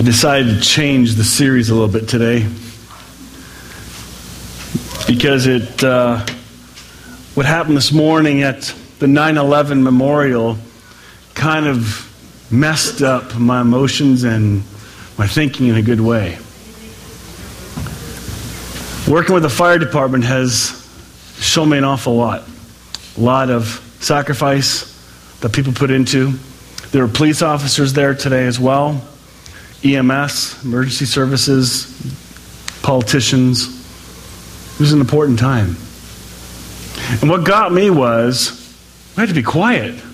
I decided to change the series a little bit today because it uh, what happened this morning at the 9/11 memorial kind of messed up my emotions and my thinking in a good way. Working with the fire department has shown me an awful lot. A lot of sacrifice that people put into. There were police officers there today as well. EMS, emergency services, politicians. It was an important time. And what got me was I had to be quiet.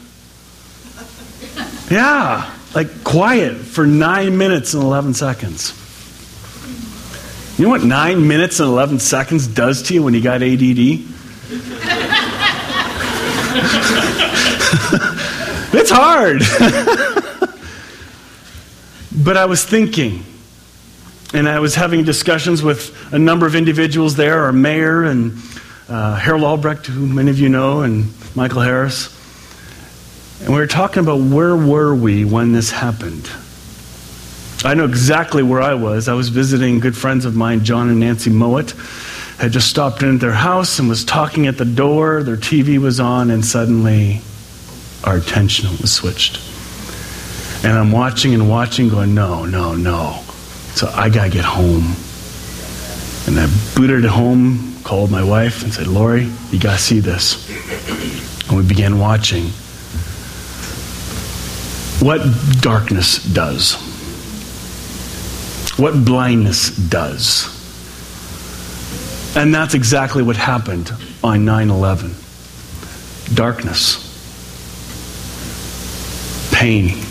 Yeah, like quiet for nine minutes and 11 seconds. You know what nine minutes and 11 seconds does to you when you got ADD? it's hard. But I was thinking, and I was having discussions with a number of individuals there, our mayor and uh, Harold Albrecht, who many of you know, and Michael Harris. And we were talking about where were we when this happened. I know exactly where I was. I was visiting good friends of mine, John and Nancy Mowat. Had just stopped in at their house and was talking at the door. Their TV was on, and suddenly our attention was switched. And I'm watching and watching, going, no, no, no. So I got to get home. And I booted home, called my wife, and said, Lori, you got to see this. And we began watching what darkness does, what blindness does. And that's exactly what happened on 9 11 darkness, pain,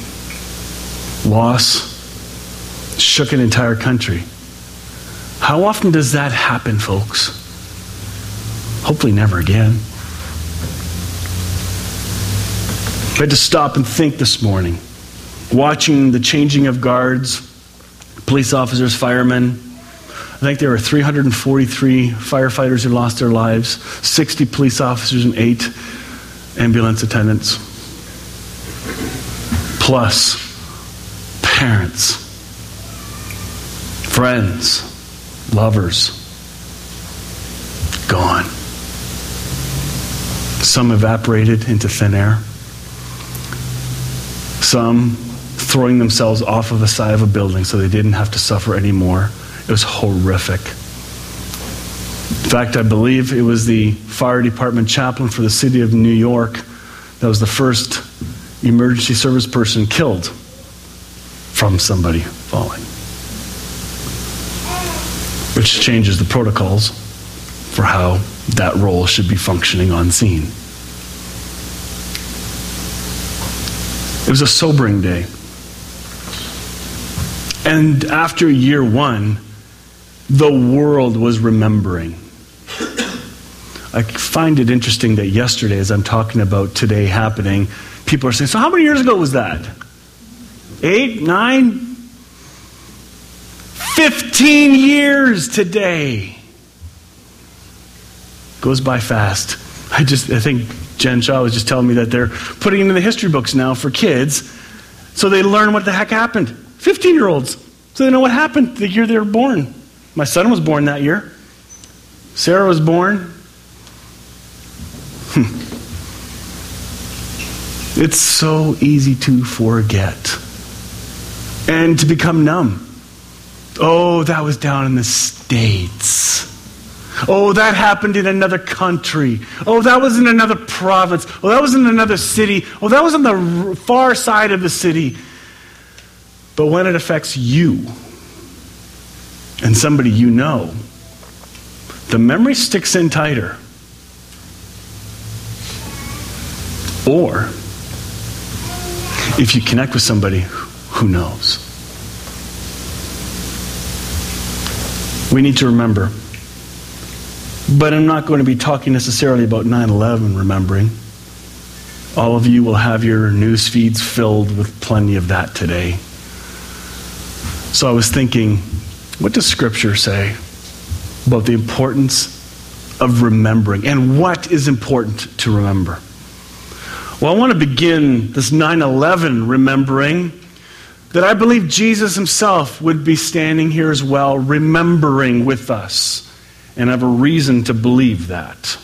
loss, shook an entire country. How often does that happen, folks? Hopefully, never again. I had to stop and think this morning, watching the changing of guards, police officers, firemen. I think there were 343 firefighters who lost their lives, 60 police officers, and eight ambulance attendants. Plus, parents, friends, lovers, gone. Some evaporated into thin air. Some throwing themselves off of the side of a building so they didn't have to suffer anymore. It was horrific. In fact, I believe it was the fire department chaplain for the city of New York that was the first emergency service person killed from somebody falling. Which changes the protocols for how that role should be functioning on scene. It was a sobering day. And after year one, the world was remembering. I find it interesting that yesterday, as I'm talking about today happening, people are saying, So, how many years ago was that? Eight, nine, 15 years today. Goes by fast. I just, I think Jen Shaw was just telling me that they're putting it in the history books now for kids so they learn what the heck happened. 15 year olds, so they know what happened the year they were born. My son was born that year. Sarah was born. Hmm. It's so easy to forget and to become numb. Oh, that was down in the States. Oh, that happened in another country. Oh, that was in another province. Oh, that was in another city. Oh, that was on the far side of the city. But when it affects you and somebody you know, the memory sticks in tighter. Or if you connect with somebody who knows. We need to remember. But I'm not going to be talking necessarily about 9 11 remembering. All of you will have your news feeds filled with plenty of that today. So I was thinking, what does Scripture say about the importance of remembering? And what is important to remember? Well, I want to begin this 9 11 remembering that I believe Jesus himself would be standing here as well, remembering with us. And I have a reason to believe that.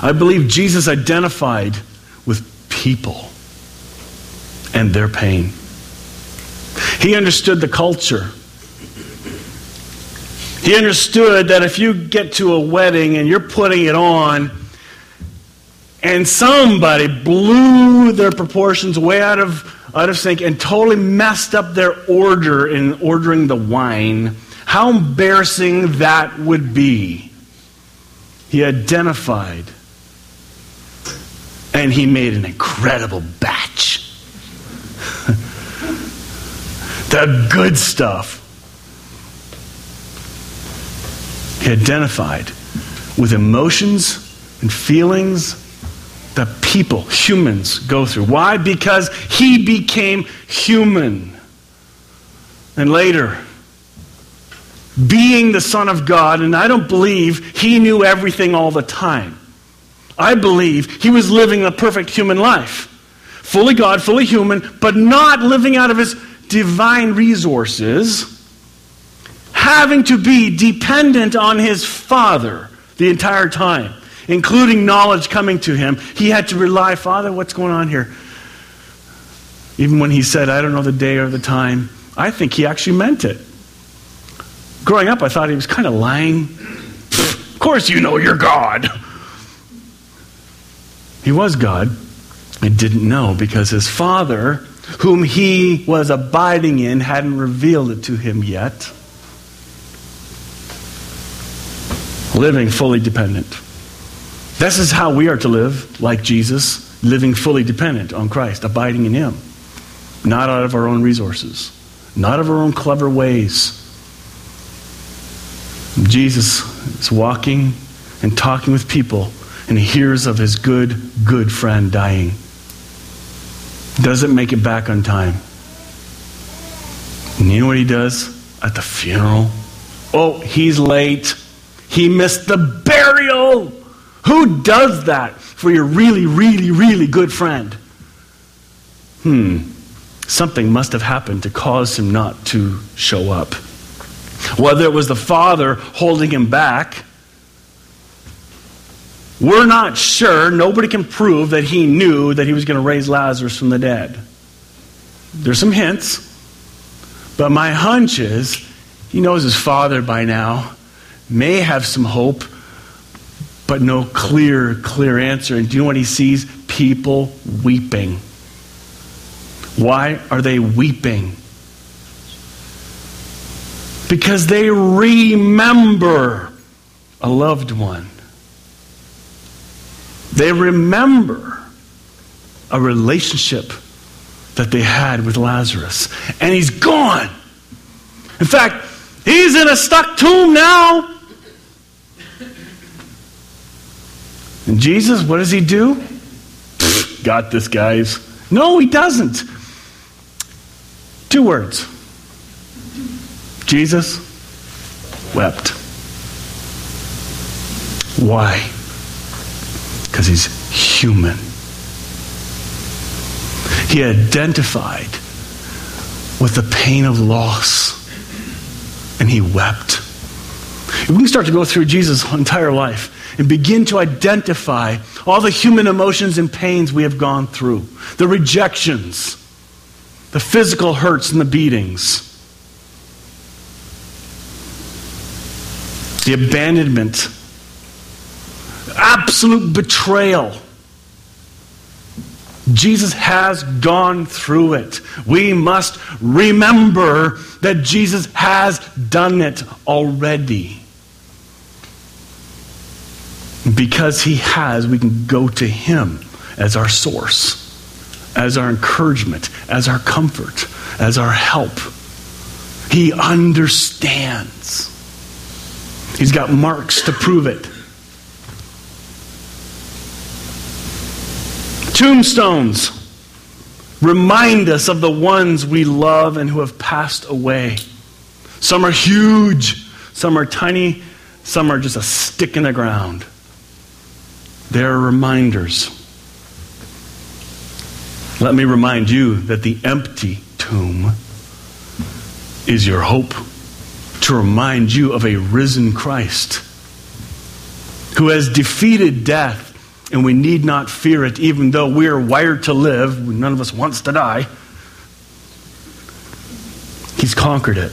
I believe Jesus identified with people and their pain. He understood the culture. He understood that if you get to a wedding and you're putting it on, and somebody blew their proportions way out of, out of sync and totally messed up their order in ordering the wine, how embarrassing that would be. He identified and he made an incredible batch. the good stuff. He identified with emotions and feelings that people, humans, go through. Why? Because he became human. And later, being the Son of God, and I don't believe he knew everything all the time. I believe he was living a perfect human life. Fully God, fully human, but not living out of his divine resources, having to be dependent on his Father the entire time, including knowledge coming to him. He had to rely, Father, what's going on here? Even when he said, I don't know the day or the time, I think he actually meant it. Growing up, I thought he was kind of lying. of course, you know you're God. He was God. I didn't know because his father, whom he was abiding in, hadn't revealed it to him yet. Living fully dependent. This is how we are to live, like Jesus, living fully dependent on Christ, abiding in him. Not out of our own resources, not of our own clever ways. Jesus is walking and talking with people and he hears of his good, good friend dying. Doesn't make it back on time. And you know what he does at the funeral? Oh, he's late. He missed the burial. Who does that for your really, really, really good friend? Hmm. Something must have happened to cause him not to show up. Whether it was the father holding him back we're not sure, nobody can prove that he knew that he was going to raise Lazarus from the dead. There's some hints, but my hunch is he knows his father by now, may have some hope, but no clear, clear answer. And do you know what he sees? People weeping. Why are they weeping? Because they remember a loved one. They remember a relationship that they had with Lazarus. And he's gone. In fact, he's in a stuck tomb now. And Jesus, what does he do? Got this, guys. No, he doesn't. Two words Jesus wept. Why? because he's human. He identified with the pain of loss and he wept. We can start to go through Jesus' entire life and begin to identify all the human emotions and pains we have gone through the rejections, the physical hurts and the beatings, the abandonment absolute betrayal. Jesus has gone through it. We must remember that Jesus has done it already. Because he has, we can go to him as our source, as our encouragement, as our comfort, as our help. He understands. He's got marks to prove it. Tombstones remind us of the ones we love and who have passed away. Some are huge, some are tiny, some are just a stick in the ground. They're reminders. Let me remind you that the empty tomb is your hope to remind you of a risen Christ who has defeated death, and we need not fear it, even though we are wired to live. None of us wants to die. He's conquered it.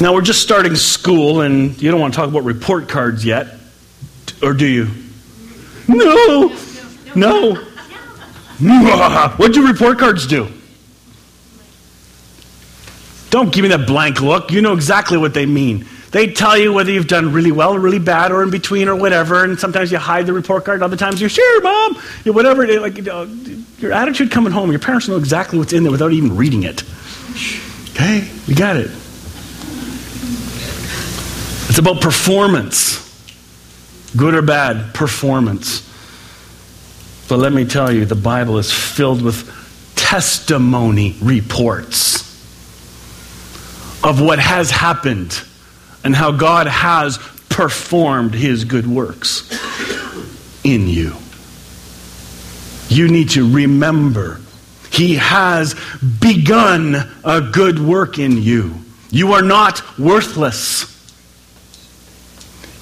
Now, we're just starting school, and you don't want to talk about report cards yet, or do you? No, no. What do report cards do? Don't give me that blank look. You know exactly what they mean. They tell you whether you've done really well really bad or in between or whatever, and sometimes you hide the report card, other times you're, sure, mom, you whatever. Like, you know, your attitude coming home, your parents know exactly what's in there without even reading it. Okay? We got it. It's about performance. Good or bad, performance. But let me tell you, the Bible is filled with testimony reports of what has happened and how God has performed his good works in you. You need to remember he has begun a good work in you. You are not worthless.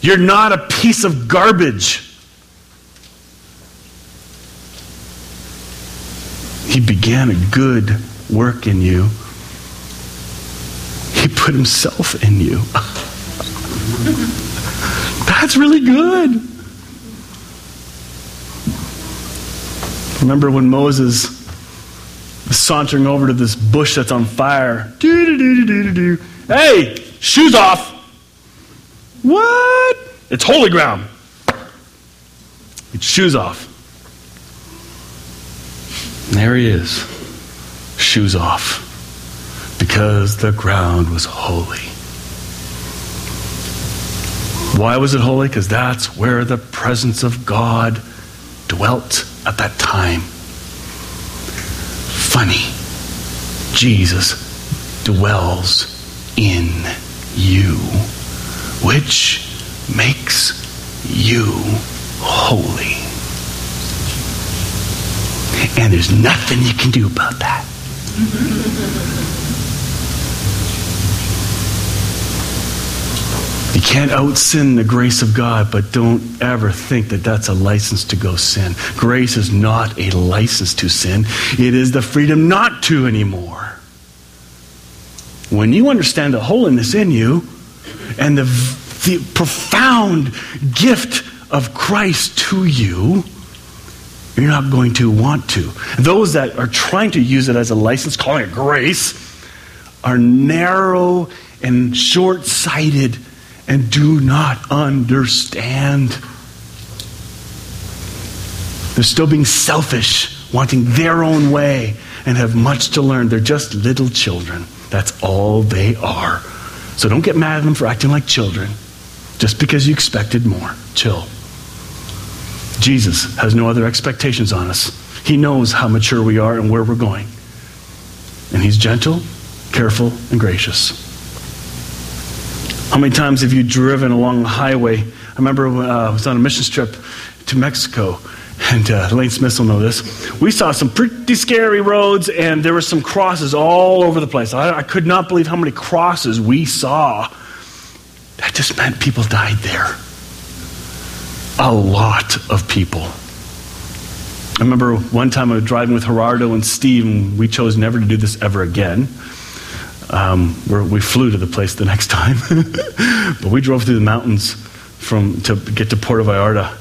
You're not a piece of garbage. He began a good work in you. He put himself in you. That's really good. Remember when Moses was sauntering over to this bush that's on fire? Hey, shoes off. What? It's holy ground. It's shoes off. And there he is, shoes off, because the ground was holy. Why was it holy? Because that's where the presence of God dwelt at that time. Funny, Jesus dwells in you, which makes you holy. And there's nothing you can do about that. You can't out sin the grace of God, but don't ever think that that's a license to go sin. Grace is not a license to sin, it is the freedom not to anymore. When you understand the holiness in you and the, the profound gift of Christ to you, you're not going to want to. Those that are trying to use it as a license, calling it grace, are narrow and short sighted and do not understand. They're still being selfish, wanting their own way, and have much to learn. They're just little children. That's all they are. So don't get mad at them for acting like children just because you expected more. Chill. Jesus has no other expectations on us. He knows how mature we are and where we're going. And He's gentle, careful, and gracious. How many times have you driven along the highway? I remember when uh, I was on a mission trip to Mexico, and uh, Lane Smith will know this. We saw some pretty scary roads, and there were some crosses all over the place. I, I could not believe how many crosses we saw. That just meant people died there. A lot of people. I remember one time I was driving with Gerardo and Steve, and we chose never to do this ever again. Um, we flew to the place the next time, but we drove through the mountains from to get to Puerto Vallarta,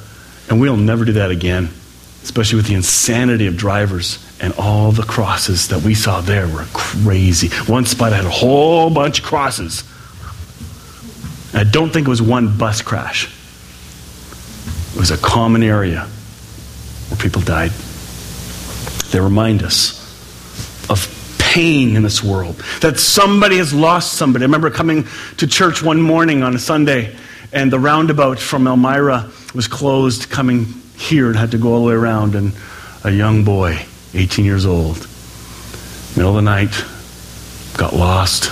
and we'll never do that again. Especially with the insanity of drivers and all the crosses that we saw there were crazy. One spot had a whole bunch of crosses. I don't think it was one bus crash. It was a common area where people died. They remind us of pain in this world, that somebody has lost somebody. I remember coming to church one morning on a Sunday, and the roundabout from Elmira was closed coming here and had to go all the way around. And a young boy, 18 years old, middle of the night, got lost,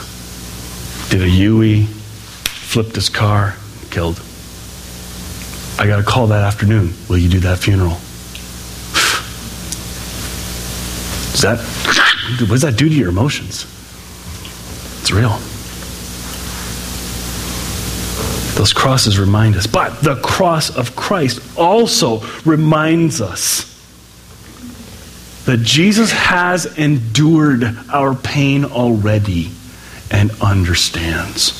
did a U-turn, flipped his car, killed. I got a call that afternoon. Will you do that funeral? Is that, what does that do to your emotions? It's real. Those crosses remind us. But the cross of Christ also reminds us that Jesus has endured our pain already and understands.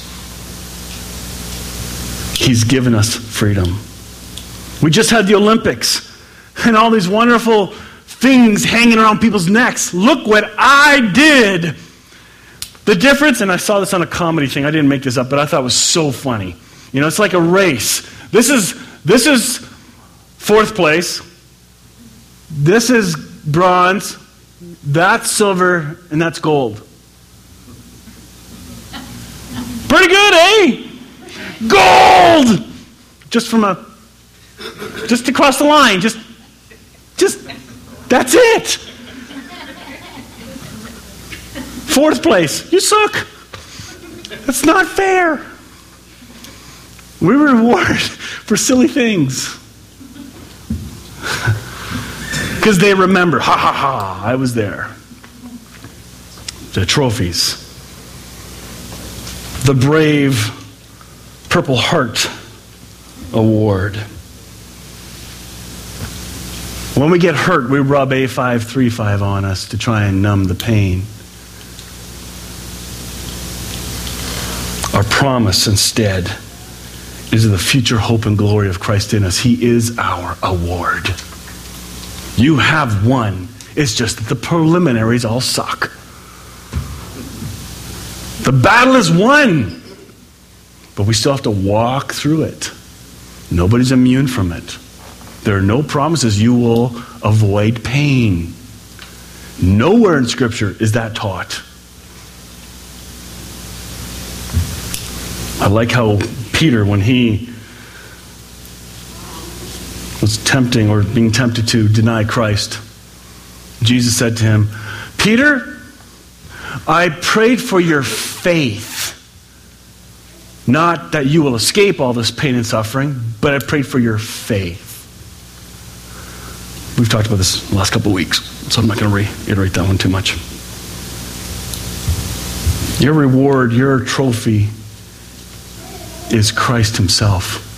He's given us freedom. We just had the Olympics and all these wonderful things hanging around people's necks. Look what I did. The difference, and I saw this on a comedy thing, I didn't make this up, but I thought it was so funny. You know, it's like a race. This is this is fourth place. This is bronze. That's silver, and that's gold. Pretty good, eh? Gold! Just from a just to cross the line, just just that's it. Fourth place. You suck. That's not fair. We reward for silly things. Because they remember, ha ha ha, I was there. The trophies. The brave Purple Heart Award. When we get hurt, we rub A535 on us to try and numb the pain. Our promise instead is the future hope and glory of Christ in us. He is our award. You have won. It's just that the preliminaries all suck. The battle is won, but we still have to walk through it. Nobody's immune from it. There are no promises you will avoid pain. Nowhere in Scripture is that taught. I like how Peter, when he was tempting or being tempted to deny Christ, Jesus said to him, Peter, I prayed for your faith. Not that you will escape all this pain and suffering, but I prayed for your faith. We've talked about this the last couple of weeks, so I'm not going to reiterate that one too much. Your reward, your trophy, is Christ Himself.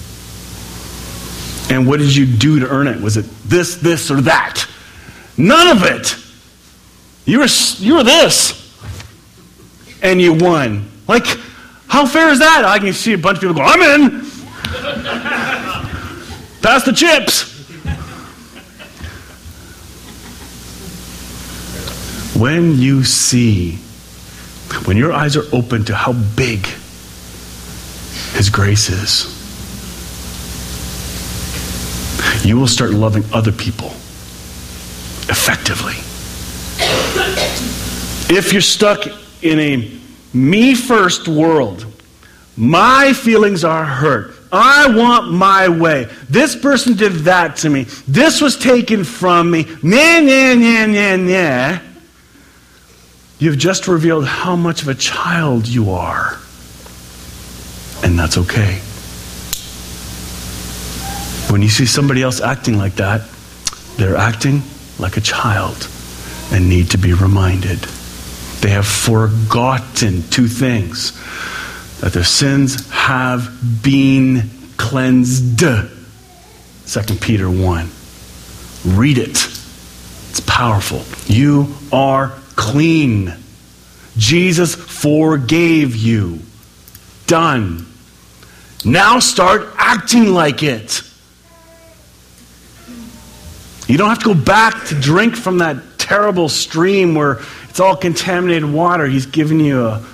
And what did you do to earn it? Was it this, this, or that? None of it. You were, you were this. And you won. Like, how fair is that? I can see a bunch of people go, I'm in. Pass the chips. When you see, when your eyes are open to how big His grace is, you will start loving other people effectively. If you're stuck in a me first world, my feelings are hurt. I want my way. This person did that to me. This was taken from me. Nah, nah, nah, nah, nah. You've just revealed how much of a child you are. And that's okay. When you see somebody else acting like that, they're acting like a child and need to be reminded. They have forgotten two things that their sins have been cleansed. 2 Peter 1. Read it. It's powerful. You are clean. Jesus forgave you. Done. Now start acting like it. You don't have to go back to drink from that terrible stream where it's all contaminated water. He's given you a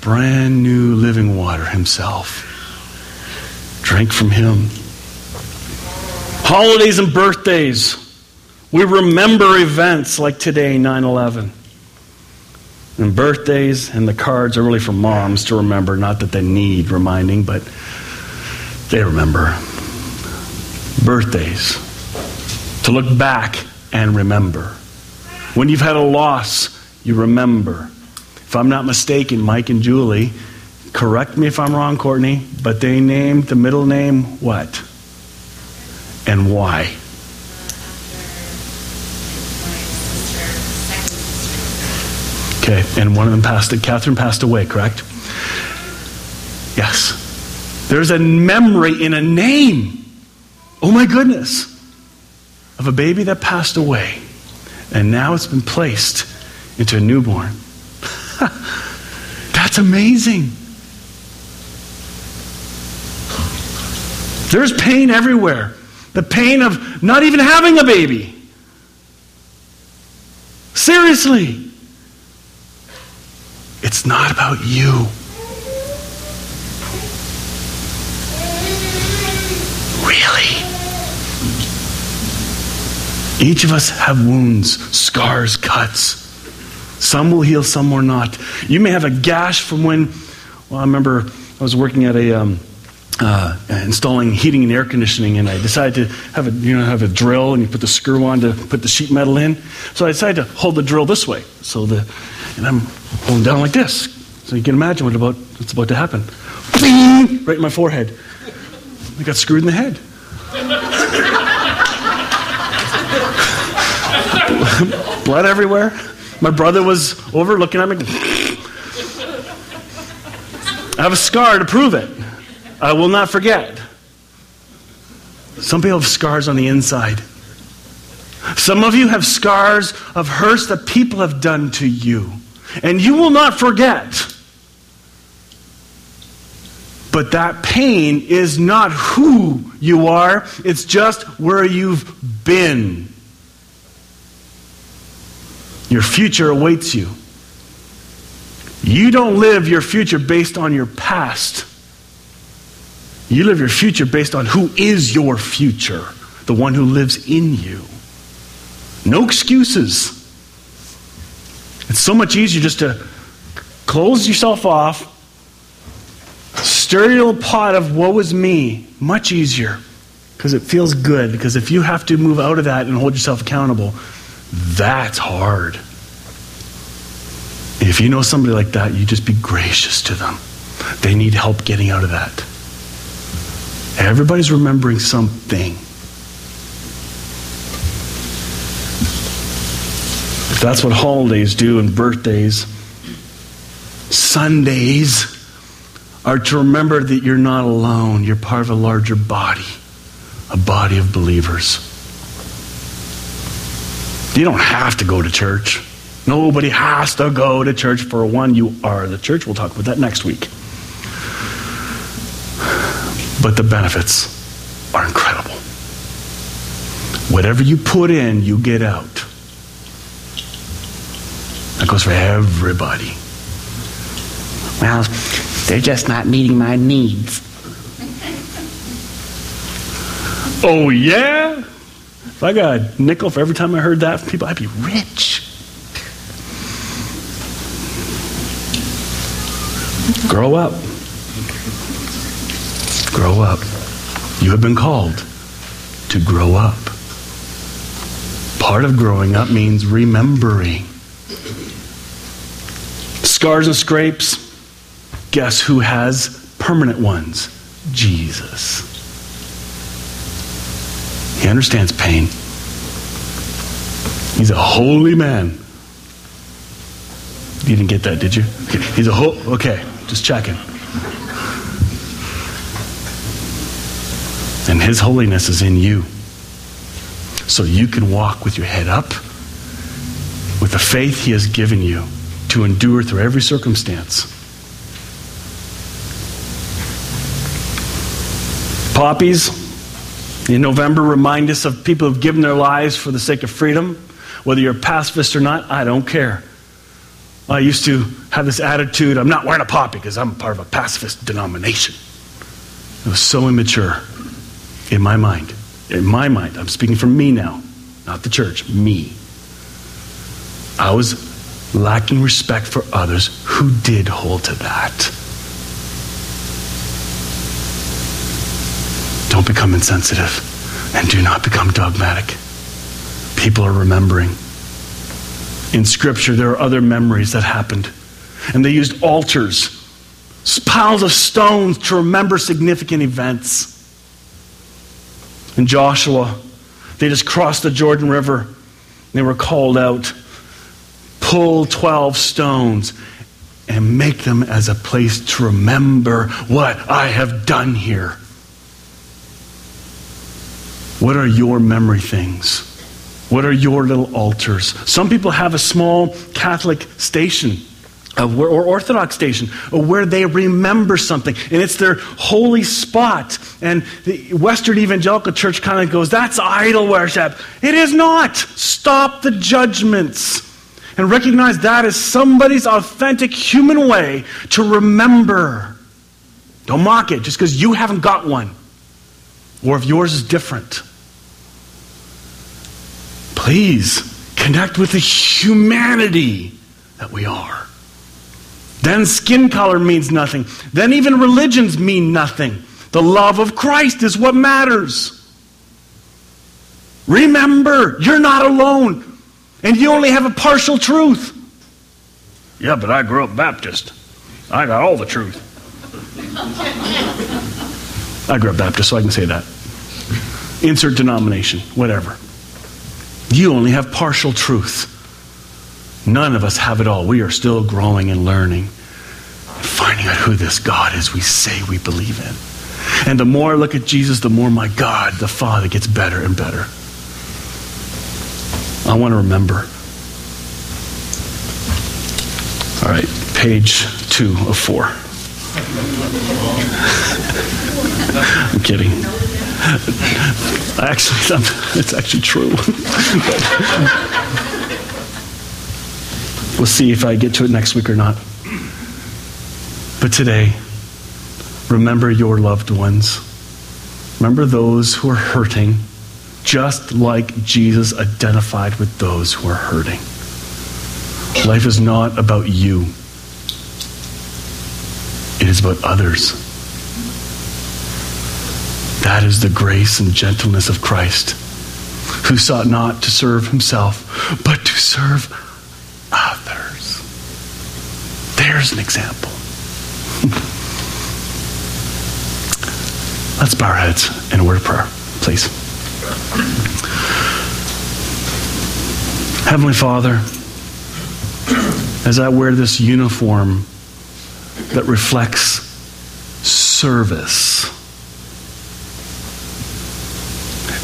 brand new living water himself. Drink from him. Holidays and birthdays. We remember events like today, 9 11. And birthdays and the cards are really for moms to remember, not that they need reminding, but they remember. Birthdays. To look back and remember. When you've had a loss, you remember. If I'm not mistaken, Mike and Julie, correct me if I'm wrong, Courtney, but they named the middle name what? And why? Okay, and one of them passed, Catherine passed away, correct? Yes. There's a memory in a name. Oh my goodness. Of a baby that passed away. And now it's been placed into a newborn. That's amazing. There's pain everywhere. The pain of not even having a baby. Seriously. It's not about you. Really? Each of us have wounds, scars, cuts. Some will heal, some will not. You may have a gash from when, well, I remember I was working at a. Um, uh, installing heating and air conditioning, and I decided to have a you know have a drill, and you put the screw on to put the sheet metal in. So I decided to hold the drill this way, so the and I'm holding down like this, so you can imagine what about what's about to happen. Right in my forehead. I got screwed in the head. Blood everywhere. My brother was over looking at me. I have a scar to prove it. I will not forget. Some people have scars on the inside. Some of you have scars of hurts that people have done to you. And you will not forget. But that pain is not who you are, it's just where you've been. Your future awaits you. You don't live your future based on your past. You live your future based on who is your future, the one who lives in you. No excuses. It's so much easier just to close yourself off, stir your little pot of woe is me. Much easier because it feels good. Because if you have to move out of that and hold yourself accountable, that's hard. If you know somebody like that, you just be gracious to them. They need help getting out of that. Everybody's remembering something. That's what holidays do and birthdays, Sundays are to remember that you're not alone. You're part of a larger body, a body of believers. You don't have to go to church. Nobody has to go to church. For one, you are the church. We'll talk about that next week. But the benefits are incredible. Whatever you put in, you get out. Goes for everybody. Well, they're just not meeting my needs. Oh, yeah? If I got a nickel for every time I heard that from people, I'd be rich. Grow up. Grow up. You have been called to grow up. Part of growing up means remembering. Scars and scrapes, guess who has permanent ones? Jesus. He understands pain. He's a holy man. You didn't get that, did you? He's a whole. Okay, just checking. And His holiness is in you. So you can walk with your head up with the faith He has given you to endure through every circumstance. Poppies in November remind us of people who've given their lives for the sake of freedom. Whether you're a pacifist or not, I don't care. I used to have this attitude I'm not wearing a poppy because I'm part of a pacifist denomination. It was so immature in my mind. In my mind, I'm speaking for me now, not the church, me. I was lacking respect for others who did hold to that. Don't become insensitive and do not become dogmatic. People are remembering. In Scripture, there are other memories that happened. And they used altars, piles of stones to remember significant events. In Joshua, they just crossed the Jordan River. They were called out pull 12 stones and make them as a place to remember what I have done here. What are your memory things? What are your little altars? Some people have a small Catholic station or Orthodox station where they remember something, and it's their holy spot. And the Western Evangelical Church kind of goes, That's idol worship. It is not. Stop the judgments and recognize that as somebody's authentic human way to remember. Don't mock it just because you haven't got one or if yours is different. Please connect with the humanity that we are. Then skin color means nothing. Then even religions mean nothing. The love of Christ is what matters. Remember, you're not alone. And you only have a partial truth. Yeah, but I grew up Baptist. I got all the truth. I grew up Baptist, so I can say that. Insert denomination, whatever. You only have partial truth. None of us have it all. We are still growing and learning, finding out who this God is we say we believe in. And the more I look at Jesus, the more my God, the Father, gets better and better. I want to remember. All right, page two of four. I'm kidding. Actually, it's actually true. we'll see if I get to it next week or not. But today, remember your loved ones. Remember those who are hurting just like Jesus identified with those who are hurting. Life is not about you, it is about others. That is the grace and gentleness of Christ, who sought not to serve himself, but to serve others. There's an example. Let's bow our heads in a word of prayer, please. Heavenly Father, as I wear this uniform that reflects service,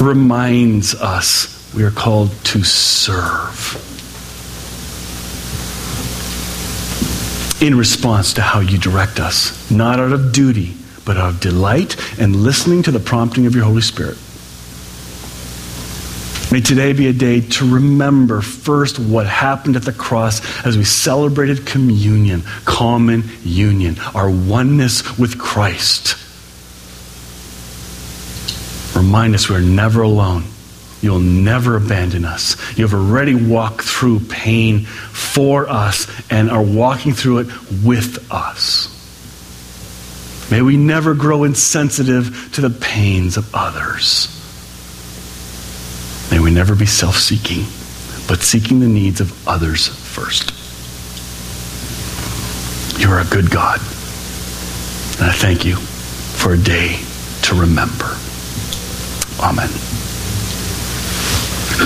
reminds us we are called to serve. In response to how you direct us, not out of duty, but out of delight and listening to the prompting of your Holy Spirit. May today be a day to remember first what happened at the cross as we celebrated communion, common union, our oneness with Christ. Remind us we're never alone. You'll never abandon us. You've already walked through pain for us and are walking through it with us. May we never grow insensitive to the pains of others. We never be self seeking, but seeking the needs of others first. You are a good God. And I thank you for a day to remember. Amen.